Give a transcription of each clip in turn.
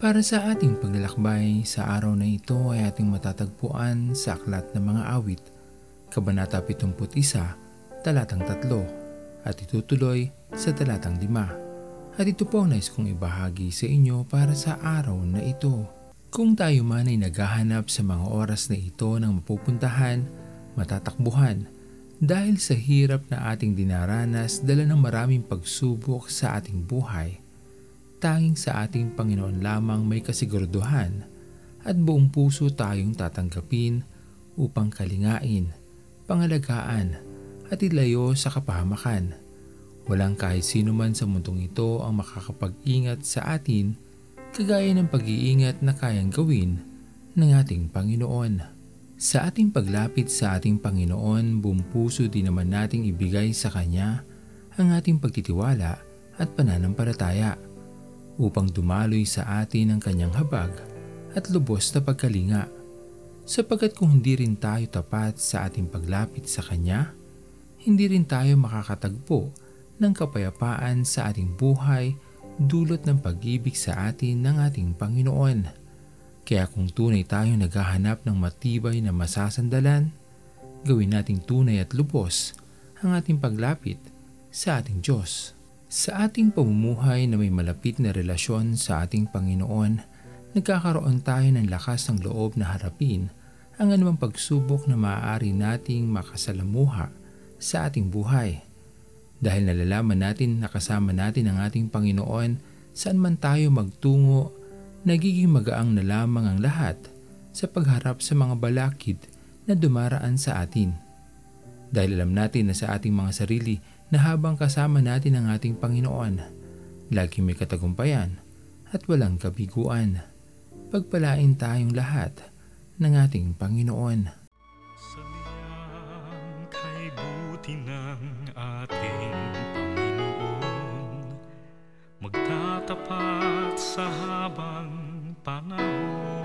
Para sa ating paglalakbay sa araw na ito ay ating matatagpuan sa Aklat ng Mga Awit, Kabanata 71, Talatang 3, at itutuloy sa Talatang 5. At ito po ang nais kong ibahagi sa inyo para sa araw na ito. Kung tayo man ay naghahanap sa mga oras na ito ng mapupuntahan, matatakbuhan, dahil sa hirap na ating dinaranas dala ng maraming pagsubok sa ating buhay, tanging sa ating Panginoon lamang may kasiguraduhan at buong puso tayong tatanggapin upang kalingain, pangalagaan at ilayo sa kapahamakan. Walang kahit sino man sa mundong ito ang makakapag-ingat sa atin kagaya ng pag-iingat na kayang gawin ng ating Panginoon. Sa ating paglapit sa ating Panginoon, buong puso din naman nating ibigay sa Kanya ang ating pagtitiwala at pananampalataya upang dumaloy sa atin ang kanyang habag at lubos na pagkalinga. Sapagkat kung hindi rin tayo tapat sa ating paglapit sa Kanya, hindi rin tayo makakatagpo ng kapayapaan sa ating buhay dulot ng pag-ibig sa atin ng ating Panginoon. Kaya kung tunay tayong naghahanap ng matibay na masasandalan, gawin nating tunay at lubos ang ating paglapit sa ating Diyos. Sa ating pamumuhay na may malapit na relasyon sa ating Panginoon, nagkakaroon tayo ng lakas ng loob na harapin ang anumang pagsubok na maaari nating makasalamuha sa ating buhay. Dahil nalalaman natin na kasama natin ang ating Panginoon saan man tayo magtungo, nagiging magaang na lamang ang lahat sa pagharap sa mga balakid na dumaraan sa atin. Dahil alam natin na sa ating mga sarili na habang kasama natin ang ating Panginoon, laging may katagumpayan at walang kabiguan. Pagpalain tayong lahat ng ating Panginoon. Sa niyang ng ating Panginoon, magtatapat sa habang panahon.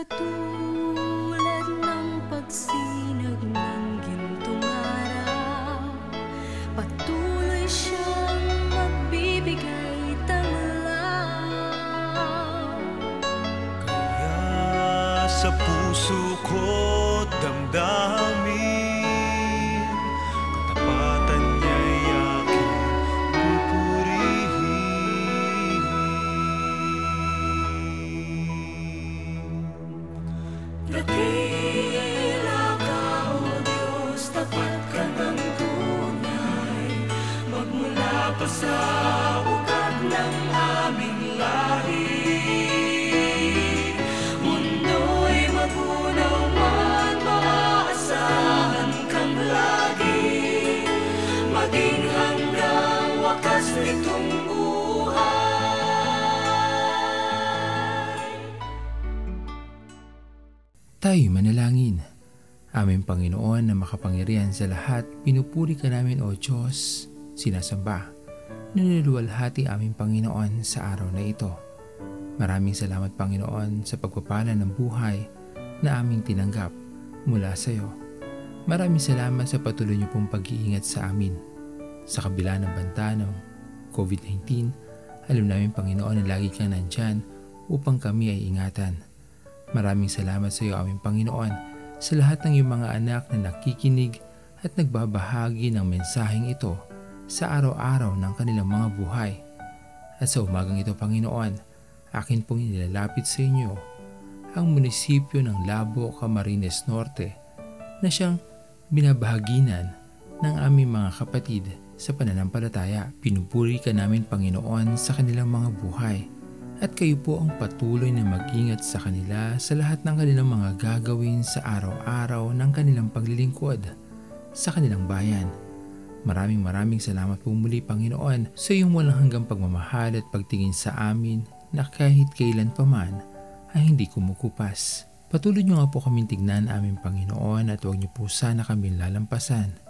Katulad ng pagsinag ng gintong araw, patuloy siyang magbibigay tanglaw. Kaya sa puso ko damdamin Maging hanggang wakas nitong buhay. Tayo manalangin. Aming Panginoon na makapangyarihan sa lahat, pinupuri ka namin o Diyos, sinasamba. Niluluwalhati aming Panginoon sa araw na ito. Maraming salamat Panginoon sa pagpapala ng buhay na aming tinanggap mula sa iyo. Maraming salamat sa patuloy niyo pong pag-iingat sa amin. Sa kabila ng banta ng COVID-19, alam namin Panginoon na lagi kang nandyan upang kami ay ingatan. Maraming salamat sa iyo aming Panginoon sa lahat ng iyong mga anak na nakikinig at nagbabahagi ng mensaheng ito sa araw-araw ng kanilang mga buhay. At sa umagang ito, Panginoon, akin pong inilalapit sa inyo ang munisipyo ng Labo, Camarines Norte na siyang binabahaginan ng aming mga kapatid sa pananampalataya. Pinupuri ka namin, Panginoon, sa kanilang mga buhay at kayo po ang patuloy na mag-ingat sa kanila sa lahat ng kanilang mga gagawin sa araw-araw ng kanilang paglilingkod sa kanilang bayan. Maraming maraming salamat po muli Panginoon sa iyong walang hanggang pagmamahal at pagtingin sa amin na kahit kailan paman ay hindi kumukupas. Patuloy niyo nga po kaming tignan aming Panginoon at huwag niyo po sana kaming lalampasan